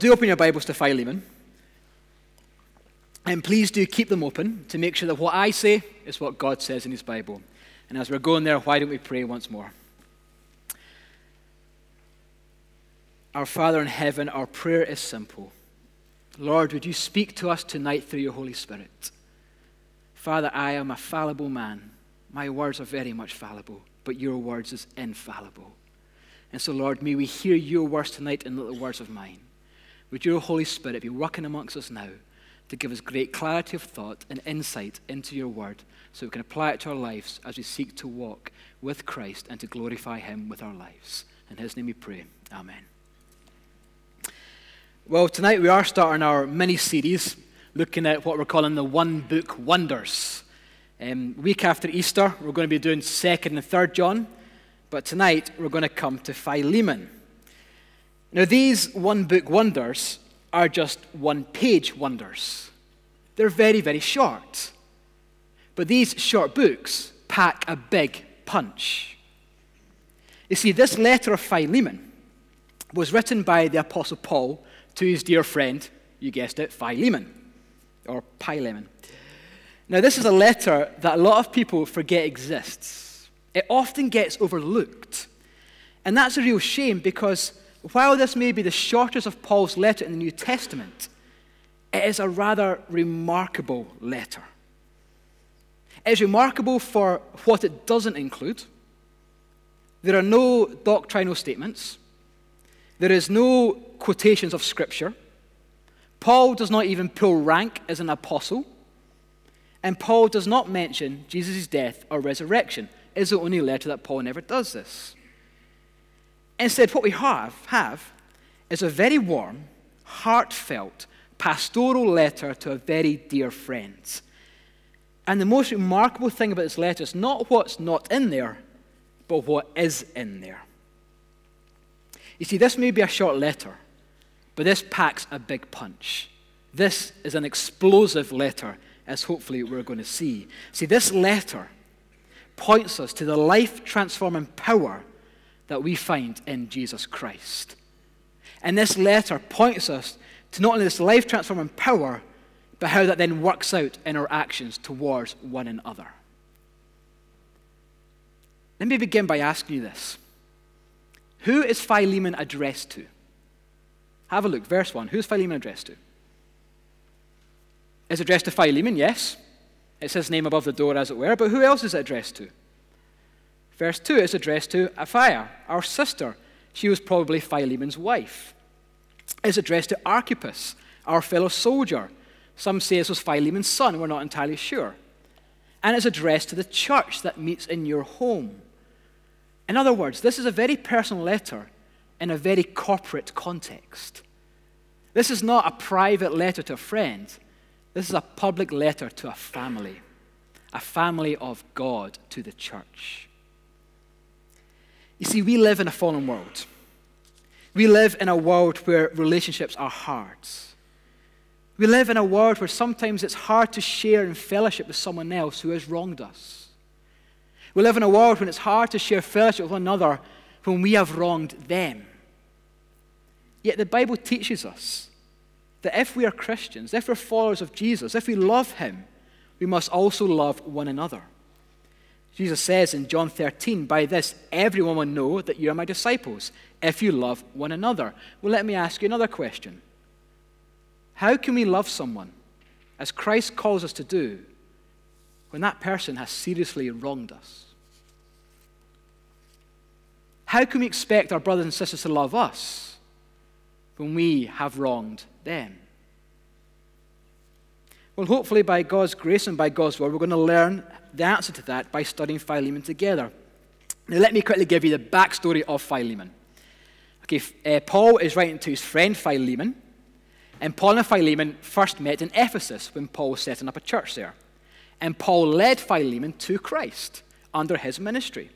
Do open your Bibles to Philemon. And please do keep them open to make sure that what I say is what God says in His Bible. And as we're going there, why don't we pray once more? Our Father in heaven, our prayer is simple. Lord, would you speak to us tonight through your Holy Spirit? Father, I am a fallible man. My words are very much fallible, but your words is infallible. And so, Lord, may we hear your words tonight and not the words of mine. Would your Holy Spirit be working amongst us now to give us great clarity of thought and insight into your word so we can apply it to our lives as we seek to walk with Christ and to glorify him with our lives. In his name we pray. Amen. Well, tonight we are starting our mini series looking at what we're calling the one book wonders. Um, week after Easter, we're going to be doing 2nd and 3rd John, but tonight we're going to come to Philemon. Now, these one book wonders are just one page wonders. They're very, very short. But these short books pack a big punch. You see, this letter of Philemon was written by the Apostle Paul to his dear friend, you guessed it, Philemon, or Philemon. Now, this is a letter that a lot of people forget exists. It often gets overlooked. And that's a real shame because while this may be the shortest of Paul's letter in the New Testament, it is a rather remarkable letter. It is remarkable for what it doesn't include. There are no doctrinal statements. There is no quotations of Scripture. Paul does not even pull rank as an apostle. And Paul does not mention Jesus' death or resurrection. It's the only letter that Paul never does this. Instead, what we have, have is a very warm, heartfelt, pastoral letter to a very dear friend. And the most remarkable thing about this letter is not what's not in there, but what is in there. You see, this may be a short letter, but this packs a big punch. This is an explosive letter, as hopefully we're going to see. See, this letter points us to the life transforming power that we find in Jesus Christ. And this letter points us to not only this life transforming power, but how that then works out in our actions towards one another. Let me begin by asking you this Who is Philemon addressed to? Have a look, verse 1. Who's Philemon addressed to? It's addressed to Philemon, yes. It says name above the door, as it were, but who else is it addressed to? Verse 2 is addressed to Apphia, our sister. She was probably Philemon's wife. It's addressed to Archippus, our fellow soldier. Some say this was Philemon's son, we're not entirely sure. And it's addressed to the church that meets in your home. In other words, this is a very personal letter in a very corporate context. This is not a private letter to a friend. This is a public letter to a family, a family of God to the church. You see, we live in a fallen world. We live in a world where relationships are hard. We live in a world where sometimes it's hard to share in fellowship with someone else who has wronged us. We live in a world when it's hard to share fellowship with one another when we have wronged them. Yet the Bible teaches us that if we are Christians, if we're followers of Jesus, if we love Him, we must also love one another. Jesus says in John 13, By this everyone will know that you are my disciples, if you love one another. Well, let me ask you another question. How can we love someone, as Christ calls us to do, when that person has seriously wronged us? How can we expect our brothers and sisters to love us when we have wronged them? Well, hopefully, by God's grace and by God's word, we're going to learn the answer to that by studying Philemon together. Now, let me quickly give you the backstory of Philemon. Okay, uh, Paul is writing to his friend Philemon, and Paul and Philemon first met in Ephesus when Paul was setting up a church there. And Paul led Philemon to Christ under his ministry.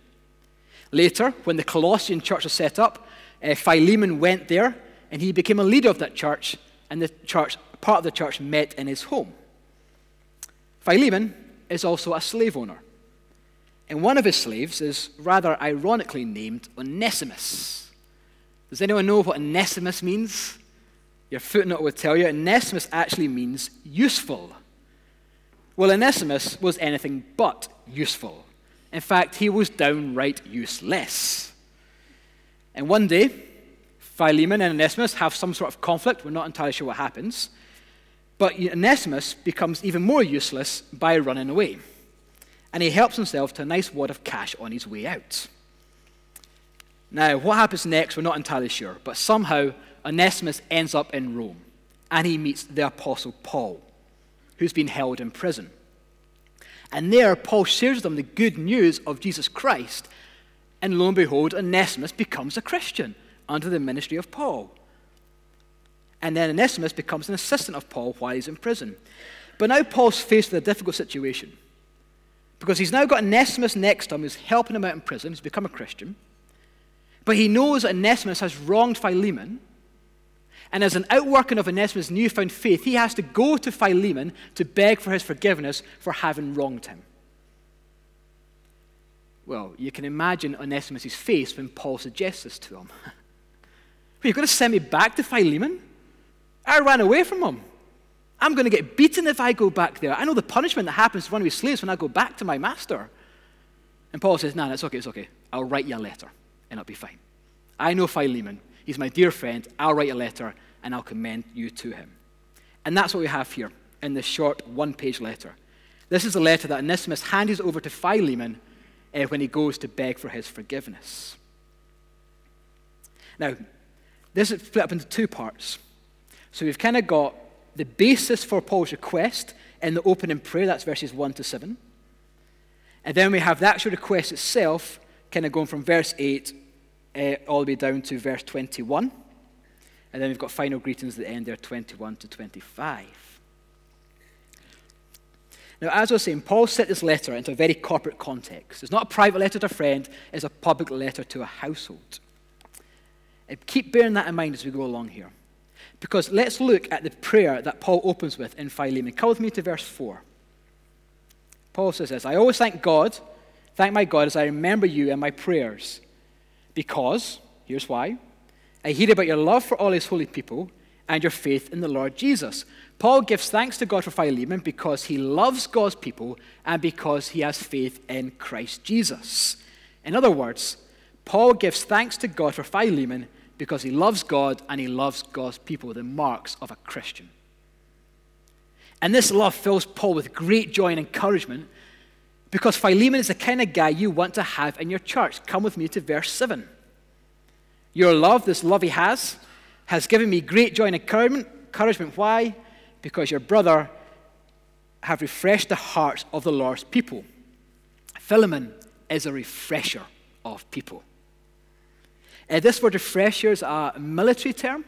Later, when the Colossian church was set up, uh, Philemon went there and he became a leader of that church, and the church, part of the church met in his home. Philemon is also a slave owner. And one of his slaves is rather ironically named Onesimus. Does anyone know what Onesimus means? Your footnote will tell you Onesimus actually means useful. Well, Onesimus was anything but useful. In fact, he was downright useless. And one day, Philemon and Onesimus have some sort of conflict. We're not entirely sure what happens. But Onesimus becomes even more useless by running away. And he helps himself to a nice wad of cash on his way out. Now, what happens next, we're not entirely sure. But somehow, Onesimus ends up in Rome. And he meets the Apostle Paul, who's been held in prison. And there, Paul shares with them the good news of Jesus Christ. And lo and behold, Onesimus becomes a Christian under the ministry of Paul. And then Onesimus becomes an assistant of Paul while he's in prison. But now Paul's faced with a difficult situation because he's now got Onesimus next to him who's helping him out in prison. He's become a Christian. But he knows that Onesimus has wronged Philemon. And as an outworking of Onesimus' newfound faith, he has to go to Philemon to beg for his forgiveness for having wronged him. Well, you can imagine Onesimus' face when Paul suggests this to him. Are you going to send me back to Philemon? I ran away from him. I'm going to get beaten if I go back there. I know the punishment that happens to runaway slaves when I go back to my master. And Paul says, nah, it's okay, it's okay. I'll write you a letter and it'll be fine. I know Philemon. He's my dear friend. I'll write a letter and I'll commend you to him. And that's what we have here in this short one page letter. This is the letter that Onesimus hands over to Philemon uh, when he goes to beg for his forgiveness. Now, this is split up into two parts. So we've kind of got the basis for Paul's request in the opening prayer, that's verses 1 to 7. And then we have the actual request itself, kind of going from verse 8 uh, all the way down to verse 21. And then we've got final greetings at the end there, 21 to 25. Now, as I was saying, Paul set this letter into a very corporate context. It's not a private letter to a friend, it's a public letter to a household. And keep bearing that in mind as we go along here. Because let's look at the prayer that Paul opens with in Philemon. Come with me to verse 4. Paul says this I always thank God, thank my God as I remember you in my prayers. Because, here's why, I hear about your love for all his holy people and your faith in the Lord Jesus. Paul gives thanks to God for Philemon because he loves God's people and because he has faith in Christ Jesus. In other words, Paul gives thanks to God for Philemon because he loves God and he loves God's people, the marks of a Christian. And this love fills Paul with great joy and encouragement because Philemon is the kind of guy you want to have in your church. Come with me to verse 7. Your love, this love he has, has given me great joy and encouragement. Encouragement, why? Because your brother have refreshed the hearts of the Lord's people. Philemon is a refresher of people. Uh, this word refresher is a military term.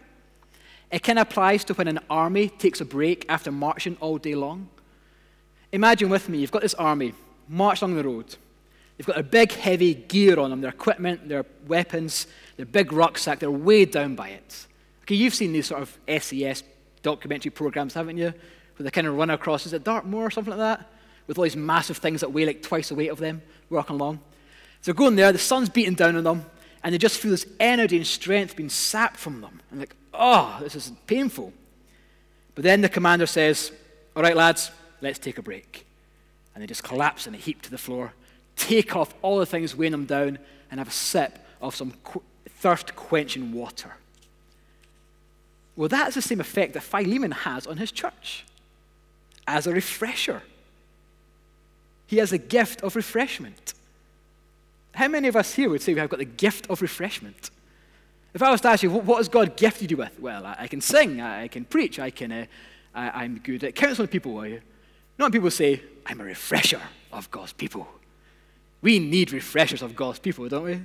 It kind of applies to when an army takes a break after marching all day long. Imagine with me, you've got this army march along the road. They've got a big, heavy gear on them, their equipment, their weapons, their big rucksack. They're weighed down by it. Okay, you've seen these sort of SAS documentary programs, haven't you? Where they kind of run across, is it Dartmoor or something like that? With all these massive things that weigh like twice the weight of them, walking along. So they're going there, the sun's beating down on them, and they just feel this energy and strength being sapped from them. And like, oh, this is painful. But then the commander says, All right, lads, let's take a break. And they just collapse in a heap to the floor, take off all the things weighing them down, and have a sip of some qu- thirst quenching water. Well, that's the same effect that Philemon has on his church as a refresher. He has a gift of refreshment. How many of us here would say we have got the gift of refreshment? If I was to ask you, what has God gifted you with? Well, I, can sing, I, can preach, I can, uh, I, am good at counseling people, are you? Not people say, I'm a refresher of God's people. We need refreshers of God's people, don't we? Do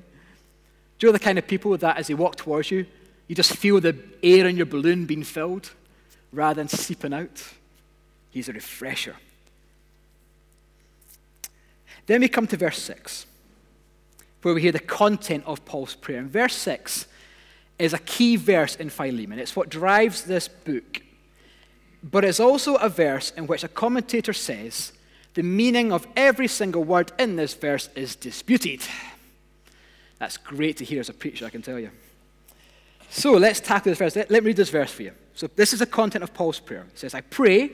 you know the kind of people that as they walk towards you, you just feel the air in your balloon being filled rather than seeping out? He's a refresher. Then we come to verse 6 where we hear the content of Paul's prayer. And verse 6 is a key verse in Philemon. It's what drives this book. But it's also a verse in which a commentator says the meaning of every single word in this verse is disputed. That's great to hear as a preacher, I can tell you. So let's tackle this verse. Let, me read this verse for you. So, this is the content of Paul's prayer. He says, I pray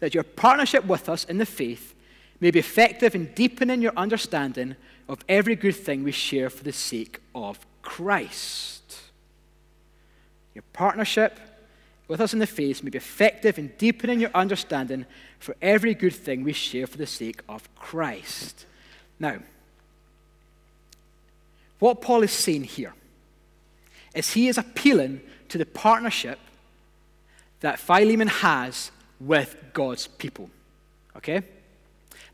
that your partnership with us in the faith may be effective in deepening your understanding of every good thing we share for the sake of Christ. Your partnership with us in the faith may be effective in deepening your understanding for every good thing we share for the sake of Christ. Now, what Paul is saying here is he is appealing to the partnership that Philemon has with God's people. Okay?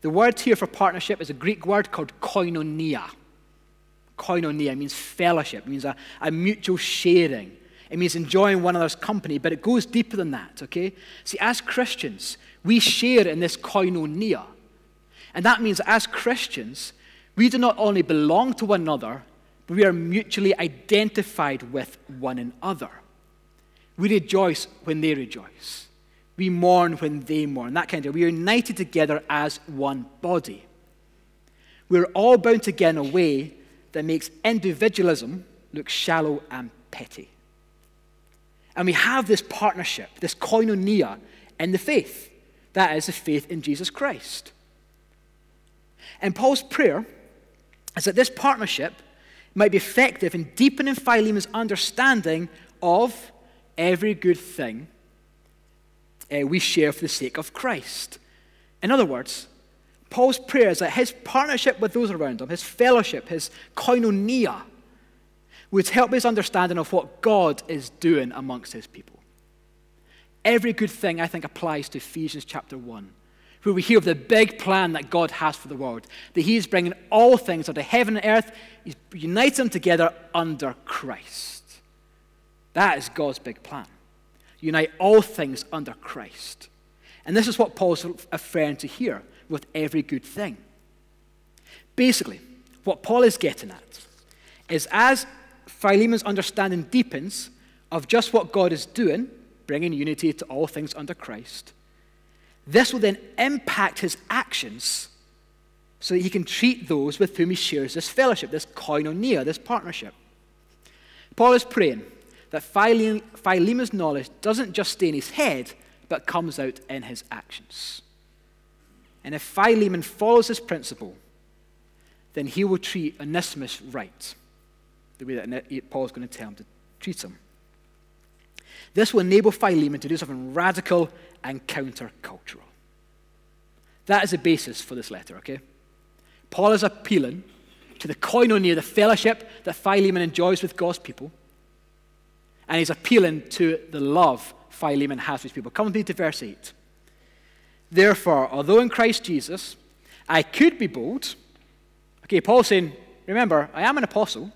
The word here for partnership is a Greek word called koinonia. Koinonia means fellowship, it means a, a mutual sharing. It means enjoying one another's company, but it goes deeper than that, okay? See, as Christians, we share in this koinonia. And that means as Christians, we do not only belong to one another, but we are mutually identified with one another. We rejoice when they rejoice. We mourn when they mourn. That kind of. We are united together as one body. We're all bound together in a way that makes individualism look shallow and petty. And we have this partnership, this koinonia in the faith. That is the faith in Jesus Christ. And Paul's prayer is that this partnership might be effective in deepening Philemon's understanding of every good thing uh, we share for the sake of Christ. In other words, Paul's prayer is that his partnership with those around him, his fellowship, his koinonia, would help his understanding of what God is doing amongst his people. Every good thing, I think, applies to Ephesians chapter 1, where we hear of the big plan that God has for the world, that he is bringing all things under heaven and earth, he's uniting them together under Christ. That is God's big plan. Unite all things under Christ. And this is what Paul's referring to here with every good thing. Basically, what Paul is getting at is as Philemon's understanding deepens of just what God is doing, bringing unity to all things under Christ, this will then impact his actions so that he can treat those with whom he shares this fellowship, this koinonia, this partnership. Paul is praying that Philemon's knowledge doesn't just stay in his head, but comes out in his actions. And if Philemon follows this principle, then he will treat Onesimus right the way that Paul's going to tell him to treat him. This will enable Philemon to do something radical and countercultural. That is the basis for this letter, okay? Paul is appealing to the koinonia, the fellowship that Philemon enjoys with God's people, and he's appealing to the love Philemon has for his people. Come with me to verse 8. Therefore, although in Christ Jesus I could be bold, okay, Paul's saying, remember, I am an apostle.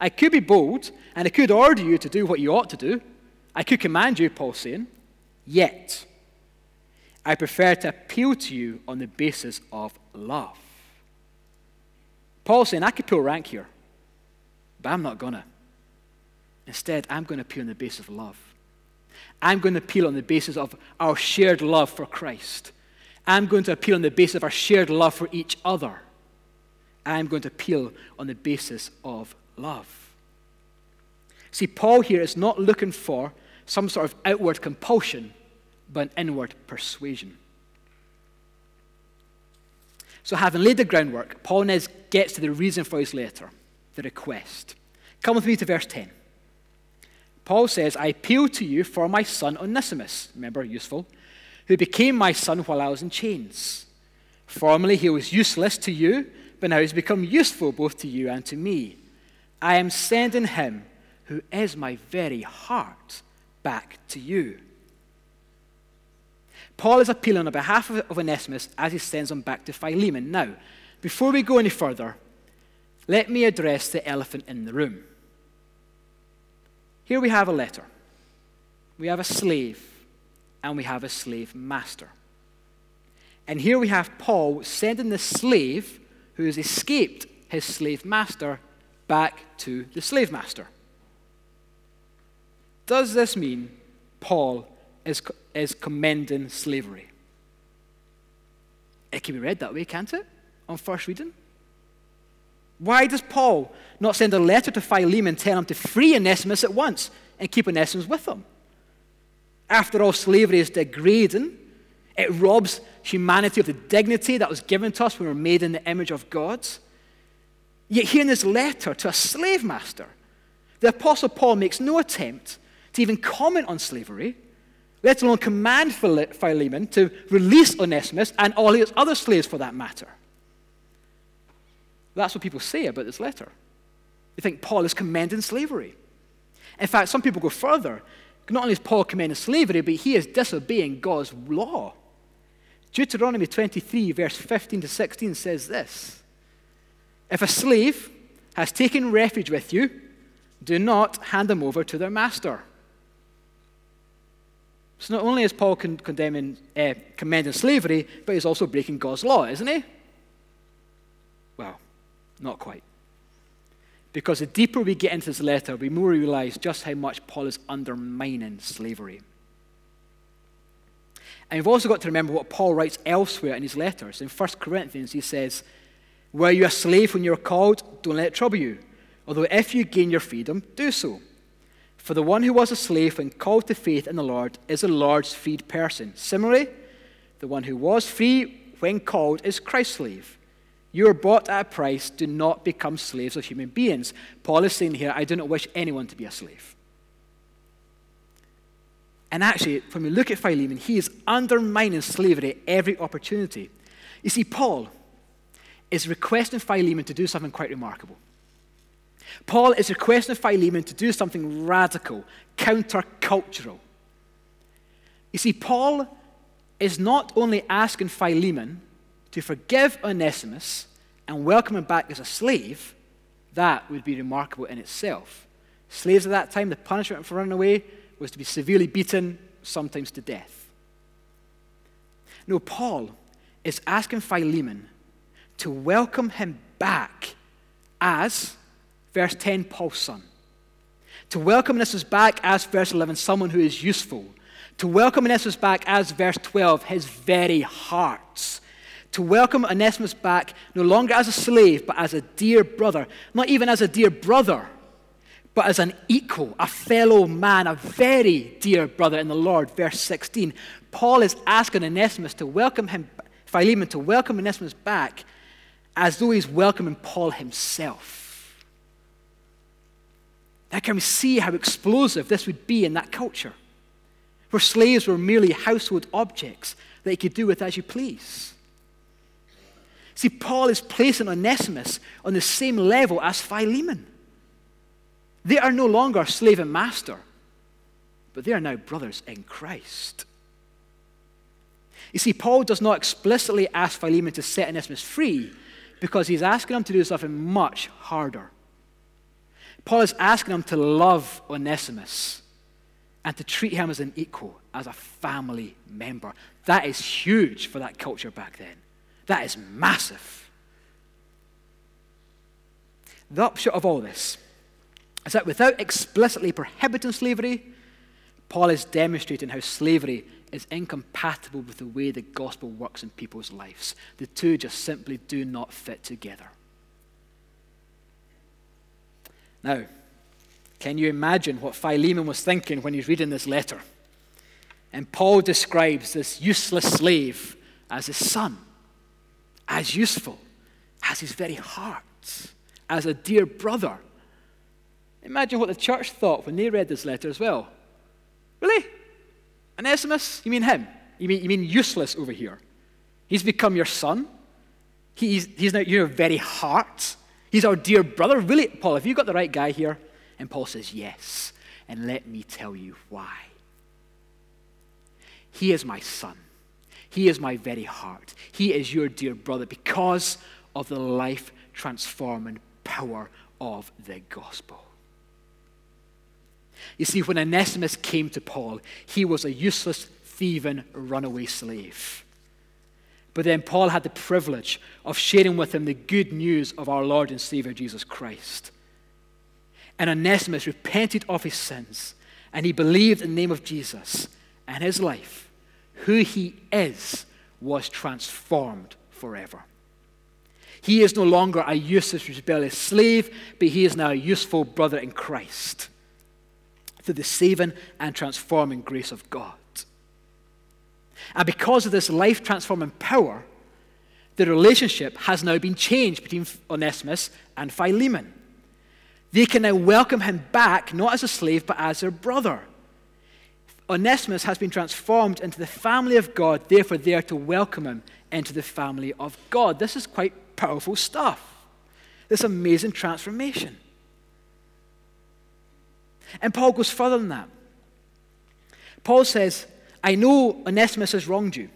I could be bold, and I could order you to do what you ought to do. I could command you, Paul's saying. Yet, I prefer to appeal to you on the basis of love. Paul's saying, I could pull rank here, but I'm not going to. Instead, I'm going to appeal on the basis of love. I'm going to appeal on the basis of our shared love for Christ. I'm going to appeal on the basis of our shared love for each other. I'm going to appeal on the basis of love. See, Paul here is not looking for some sort of outward compulsion, but an inward persuasion. So, having laid the groundwork, Paul now gets to the reason for his letter, the request. Come with me to verse 10. Paul says, I appeal to you for my son Onesimus, remember, useful, who became my son while I was in chains. Formerly he was useless to you, but now he's become useful both to you and to me. I am sending him, who is my very heart, back to you. Paul is appealing on behalf of Onesimus as he sends him back to Philemon. Now, before we go any further, let me address the elephant in the room. Here we have a letter. We have a slave, and we have a slave master. And here we have Paul sending the slave who has escaped his slave master back to the slave master. Does this mean Paul is, is commending slavery? It can be read that way, can't it? On first reading? Why does Paul not send a letter to Philemon telling him to free Onesimus at once and keep Onesimus with him? After all, slavery is degrading. It robs humanity of the dignity that was given to us when we were made in the image of God. Yet, here in this letter to a slave master, the Apostle Paul makes no attempt to even comment on slavery, let alone command Philemon to release Onesimus and all his other slaves for that matter. That's what people say about this letter. They think Paul is commending slavery. In fact, some people go further. Not only is Paul commending slavery, but he is disobeying God's law. Deuteronomy 23, verse 15 to 16 says this If a slave has taken refuge with you, do not hand them over to their master. So not only is Paul con- condemning, uh, commending slavery, but he's also breaking God's law, isn't he? Not quite. Because the deeper we get into this letter, we more realize just how much Paul is undermining slavery. And we've also got to remember what Paul writes elsewhere in his letters. In 1 Corinthians, he says, Were you a slave when you were called? Don't let it trouble you. Although if you gain your freedom, do so. For the one who was a slave when called to faith in the Lord is a Lord's freed person. Similarly, the one who was free when called is Christ's slave. You are bought at a price. Do not become slaves of human beings. Paul is saying here, I do not wish anyone to be a slave. And actually, when we look at Philemon, he is undermining slavery every opportunity. You see, Paul is requesting Philemon to do something quite remarkable. Paul is requesting Philemon to do something radical, countercultural. You see, Paul is not only asking Philemon to forgive Onesimus and welcome him back as a slave, that would be remarkable in itself. Slaves at that time, the punishment for running away was to be severely beaten, sometimes to death. No, Paul is asking Philemon to welcome him back as, verse 10, Paul's son. To welcome Onesimus back as, verse 11, someone who is useful. To welcome Onesimus back as, verse 12, his very heart to welcome Onesimus back no longer as a slave, but as a dear brother. Not even as a dear brother, but as an equal, a fellow man, a very dear brother in the Lord. Verse 16. Paul is asking Onesimus to welcome him, Philemon to welcome Onesimus back as though he's welcoming Paul himself. Now, can we see how explosive this would be in that culture, where slaves were merely household objects that you could do with as you please? See, Paul is placing Onesimus on the same level as Philemon. They are no longer slave and master, but they are now brothers in Christ. You see, Paul does not explicitly ask Philemon to set Onesimus free because he's asking him to do something much harder. Paul is asking him to love Onesimus and to treat him as an equal, as a family member. That is huge for that culture back then. That is massive. The upshot of all this is that without explicitly prohibiting slavery, Paul is demonstrating how slavery is incompatible with the way the gospel works in people's lives. The two just simply do not fit together. Now, can you imagine what Philemon was thinking when he's reading this letter? And Paul describes this useless slave as his son as useful as his very heart, as a dear brother. Imagine what the church thought when they read this letter as well. Really? Onesimus? You mean him? You mean, you mean useless over here? He's become your son? He's, he's now your very heart? He's our dear brother? Really? Paul, have you got the right guy here? And Paul says, Yes. And let me tell you why. He is my son. He is my very heart. He is your dear brother because of the life transforming power of the gospel. You see, when Onesimus came to Paul, he was a useless, thieving, runaway slave. But then Paul had the privilege of sharing with him the good news of our Lord and Savior Jesus Christ. And Onesimus repented of his sins and he believed in the name of Jesus, and his life who he is was transformed forever. He is no longer a useless, rebellious slave, but he is now a useful brother in Christ through the saving and transforming grace of God. And because of this life transforming power, the relationship has now been changed between Onesimus and Philemon. They can now welcome him back, not as a slave, but as their brother. Onesimus has been transformed into the family of God, therefore, there to welcome him into the family of God. This is quite powerful stuff. This amazing transformation. And Paul goes further than that. Paul says, I know Onesimus has wronged you,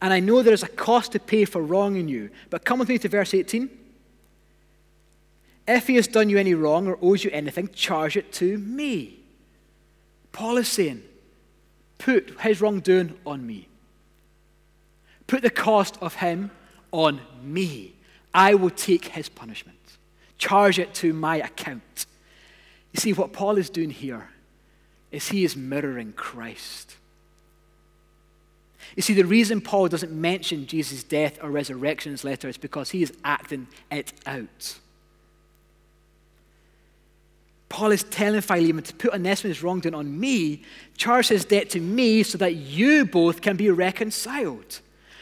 and I know there is a cost to pay for wronging you. But come with me to verse 18. If he has done you any wrong or owes you anything, charge it to me. Paul is saying, put his wrongdoing on me. Put the cost of him on me. I will take his punishment. Charge it to my account. You see, what Paul is doing here is he is mirroring Christ. You see, the reason Paul doesn't mention Jesus' death or resurrection in his letter is because he is acting it out. Paul is telling Philemon to put Onesimus' wrongdoing on me, charge his debt to me, so that you both can be reconciled.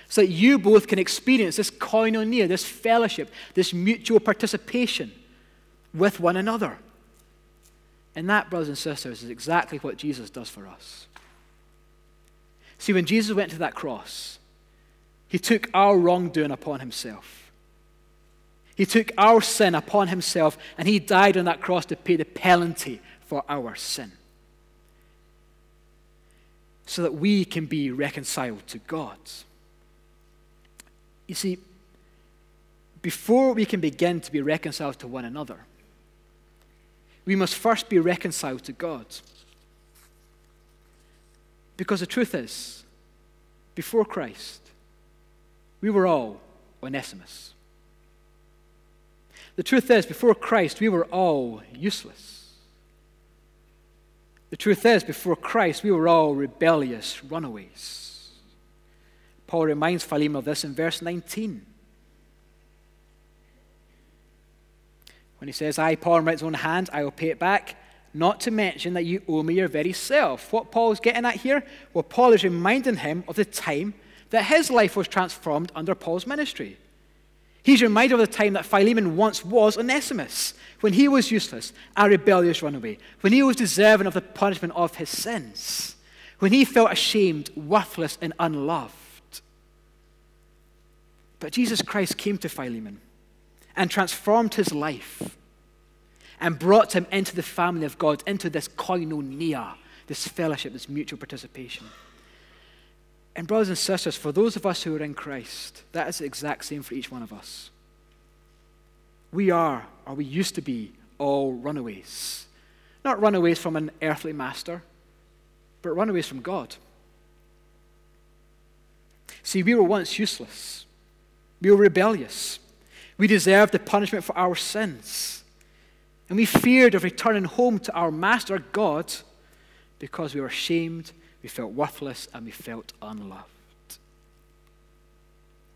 So that you both can experience this koinonia, this fellowship, this mutual participation with one another. And that, brothers and sisters, is exactly what Jesus does for us. See, when Jesus went to that cross, he took our wrongdoing upon himself. He took our sin upon himself and he died on that cross to pay the penalty for our sin. So that we can be reconciled to God. You see, before we can begin to be reconciled to one another, we must first be reconciled to God. Because the truth is, before Christ, we were all Onesimus. The truth is, before Christ, we were all useless. The truth is, before Christ, we were all rebellious runaways. Paul reminds Philemon of this in verse 19. When he says, I, Paul, in my own hand, I will pay it back, not to mention that you owe me your very self. What Paul is getting at here? Well, Paul is reminding him of the time that his life was transformed under Paul's ministry. He's reminded of the time that Philemon once was Onesimus, when he was useless, a rebellious runaway, when he was deserving of the punishment of his sins, when he felt ashamed, worthless, and unloved. But Jesus Christ came to Philemon and transformed his life and brought him into the family of God, into this koinonia, this fellowship, this mutual participation. And, brothers and sisters, for those of us who are in Christ, that is the exact same for each one of us. We are, or we used to be, all runaways. Not runaways from an earthly master, but runaways from God. See, we were once useless, we were rebellious, we deserved the punishment for our sins. And we feared of returning home to our master God because we were ashamed we felt worthless and we felt unloved.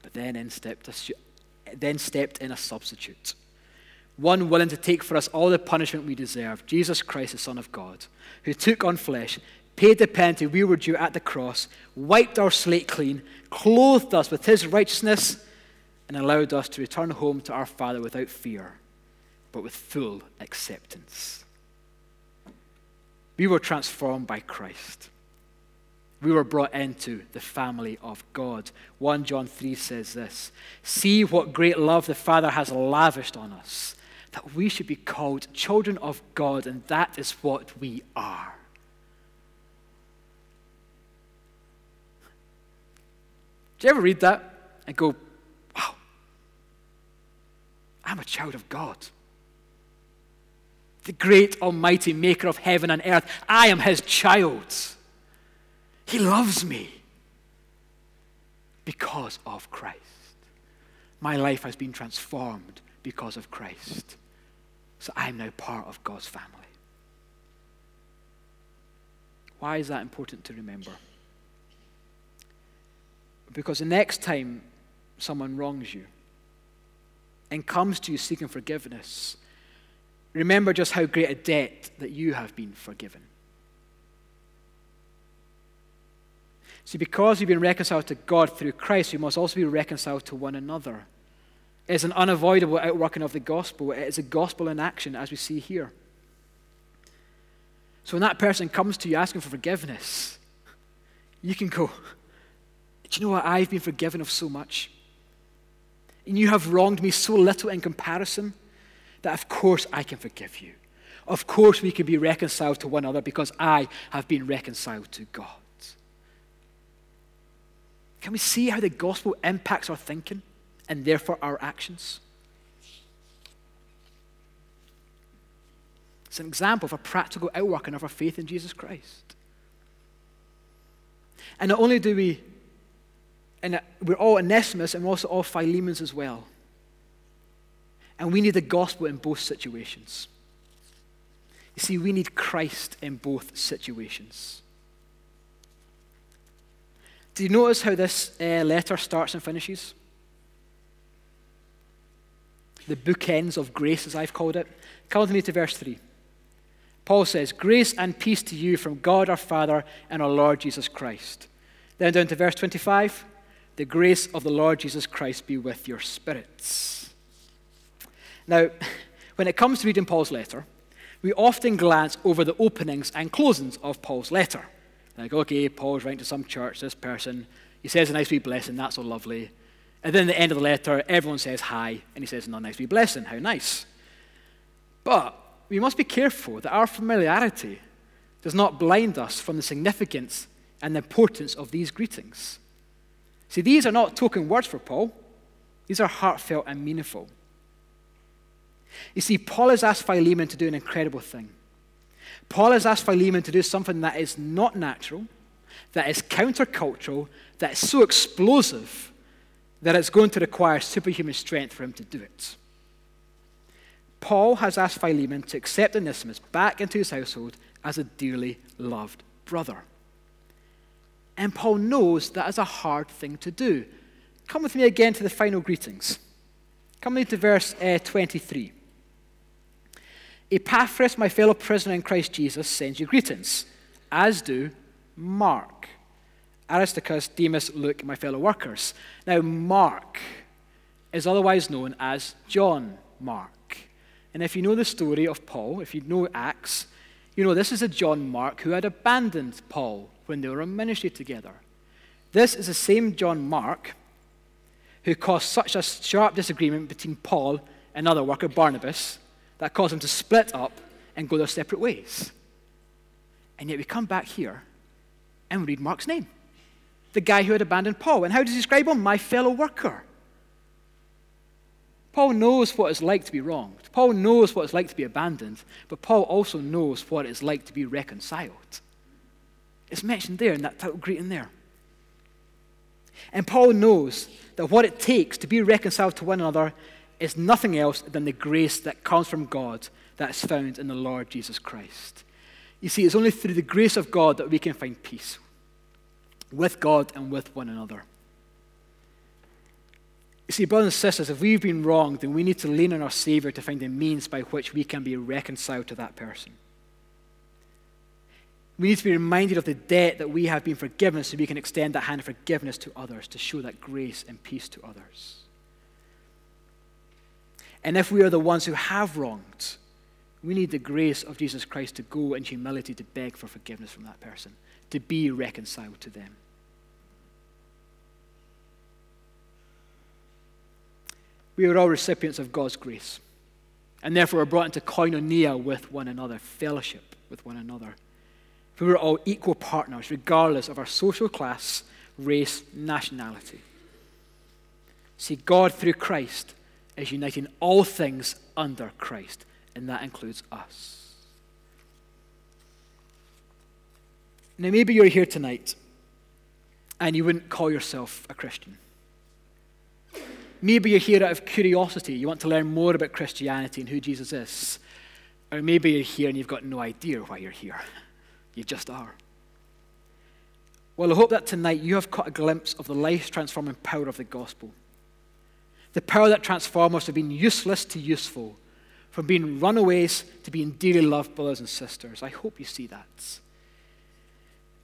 But then in stepped a, then stepped in a substitute, one willing to take for us all the punishment we deserved, Jesus Christ, the Son of God, who took on flesh, paid the penalty we were due at the cross, wiped our slate clean, clothed us with his righteousness, and allowed us to return home to our Father without fear, but with full acceptance. We were transformed by Christ we were brought into the family of God. 1 John 3 says this See what great love the Father has lavished on us, that we should be called children of God, and that is what we are. Do you ever read that and go, wow, I'm a child of God? The great Almighty Maker of heaven and earth, I am His child. He loves me because of Christ. My life has been transformed because of Christ. So I'm now part of God's family. Why is that important to remember? Because the next time someone wrongs you and comes to you seeking forgiveness, remember just how great a debt that you have been forgiven. See, because we've been reconciled to God through Christ, we must also be reconciled to one another. It's an unavoidable outworking of the gospel. It is a gospel in action, as we see here. So when that person comes to you asking for forgiveness, you can go, Do you know what? I've been forgiven of so much. And you have wronged me so little in comparison that, of course, I can forgive you. Of course, we can be reconciled to one another because I have been reconciled to God. Can we see how the gospel impacts our thinking and therefore our actions? It's an example of a practical outworking of our faith in Jesus Christ. And not only do we, and uh, we're all Onesimus and we're also all Philemons as well. And we need the gospel in both situations. You see, we need Christ in both situations. Do you notice how this uh, letter starts and finishes? The bookends of grace, as I've called it. Come with me to verse 3. Paul says, Grace and peace to you from God our Father and our Lord Jesus Christ. Then down to verse 25. The grace of the Lord Jesus Christ be with your spirits. Now, when it comes to reading Paul's letter, we often glance over the openings and closings of Paul's letter. Like, okay, Paul's writing to some church, this person, he says a nice wee blessing, that's so lovely. And then at the end of the letter, everyone says hi, and he says, no, nice wee blessing, how nice. But we must be careful that our familiarity does not blind us from the significance and the importance of these greetings. See, these are not token words for Paul, these are heartfelt and meaningful. You see, Paul has asked Philemon to do an incredible thing. Paul has asked Philemon to do something that is not natural, that is countercultural, that is so explosive that it's going to require superhuman strength for him to do it. Paul has asked Philemon to accept Onesimus back into his household as a dearly loved brother. And Paul knows that is a hard thing to do. Come with me again to the final greetings. Come with me to verse uh, 23. Epaphras, my fellow prisoner in Christ Jesus, sends you greetings, as do Mark. Aristarchus, Demas, Luke, my fellow workers. Now, Mark is otherwise known as John Mark. And if you know the story of Paul, if you know Acts, you know this is a John Mark who had abandoned Paul when they were in ministry together. This is the same John Mark who caused such a sharp disagreement between Paul and another worker, Barnabas, that caused them to split up and go their separate ways. And yet we come back here and read Mark's name the guy who had abandoned Paul. And how does he describe him? My fellow worker. Paul knows what it's like to be wronged. Paul knows what it's like to be abandoned, but Paul also knows what it's like to be reconciled. It's mentioned there in that title greeting there. And Paul knows that what it takes to be reconciled to one another is nothing else than the grace that comes from God that is found in the Lord Jesus Christ. You see, it's only through the grace of God that we can find peace with God and with one another. You see, brothers and sisters, if we've been wronged, then we need to lean on our Savior to find the means by which we can be reconciled to that person. We need to be reminded of the debt that we have been forgiven so we can extend that hand of forgiveness to others to show that grace and peace to others. And if we are the ones who have wronged, we need the grace of Jesus Christ to go in humility to beg for forgiveness from that person, to be reconciled to them. We are all recipients of God's grace, and therefore are brought into koinonia with one another, fellowship with one another. We are all equal partners, regardless of our social class, race, nationality. See, God through Christ is uniting all things under Christ, and that includes us. Now, maybe you're here tonight and you wouldn't call yourself a Christian. Maybe you're here out of curiosity. You want to learn more about Christianity and who Jesus is. Or maybe you're here and you've got no idea why you're here. You just are. Well, I hope that tonight you have caught a glimpse of the life transforming power of the gospel. The power that transforms us from being useless to useful, from being runaways to being dearly loved brothers and sisters. I hope you see that.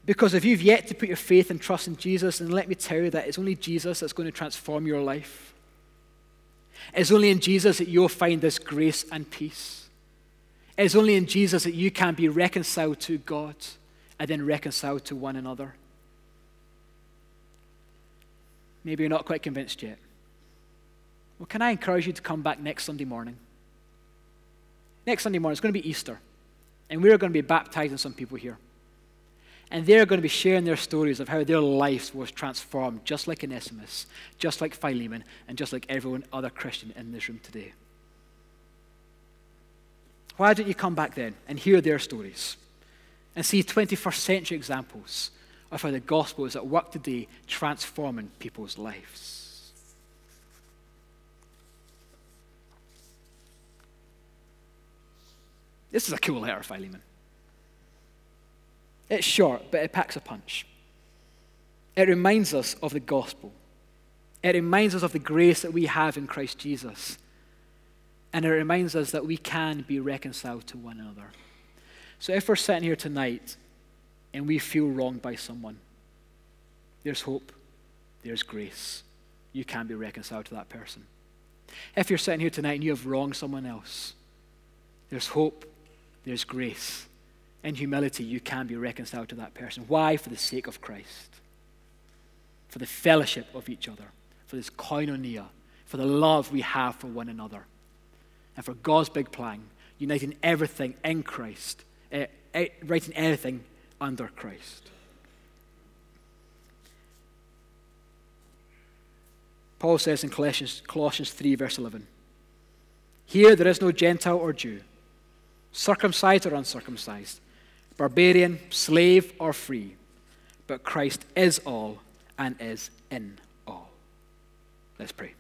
Because if you've yet to put your faith and trust in Jesus, then let me tell you that it's only Jesus that's going to transform your life. It's only in Jesus that you'll find this grace and peace. It's only in Jesus that you can be reconciled to God and then reconciled to one another. Maybe you're not quite convinced yet. Well, can I encourage you to come back next Sunday morning? Next Sunday morning, it's going to be Easter, and we're going to be baptizing some people here. And they're going to be sharing their stories of how their lives was transformed, just like Onesimus, just like Philemon, and just like everyone other Christian in this room today. Why don't you come back then and hear their stories and see 21st century examples of how the gospel is at work today, transforming people's lives? This is a cool letter, Philemon. It's short, but it packs a punch. It reminds us of the gospel. It reminds us of the grace that we have in Christ Jesus. And it reminds us that we can be reconciled to one another. So if we're sitting here tonight and we feel wronged by someone, there's hope, there's grace. You can be reconciled to that person. If you're sitting here tonight and you have wronged someone else, there's hope, there's grace in humility, you can be reconciled to that person. Why? For the sake of Christ, for the fellowship of each other, for this koinonia, for the love we have for one another, and for God's big plan, uniting everything in Christ, uh, writing everything under Christ. Paul says in Colossians, Colossians 3, verse 11 Here there is no Gentile or Jew, circumcised or uncircumcised barbarian, slave, or free, but Christ is all and is in all. Let's pray.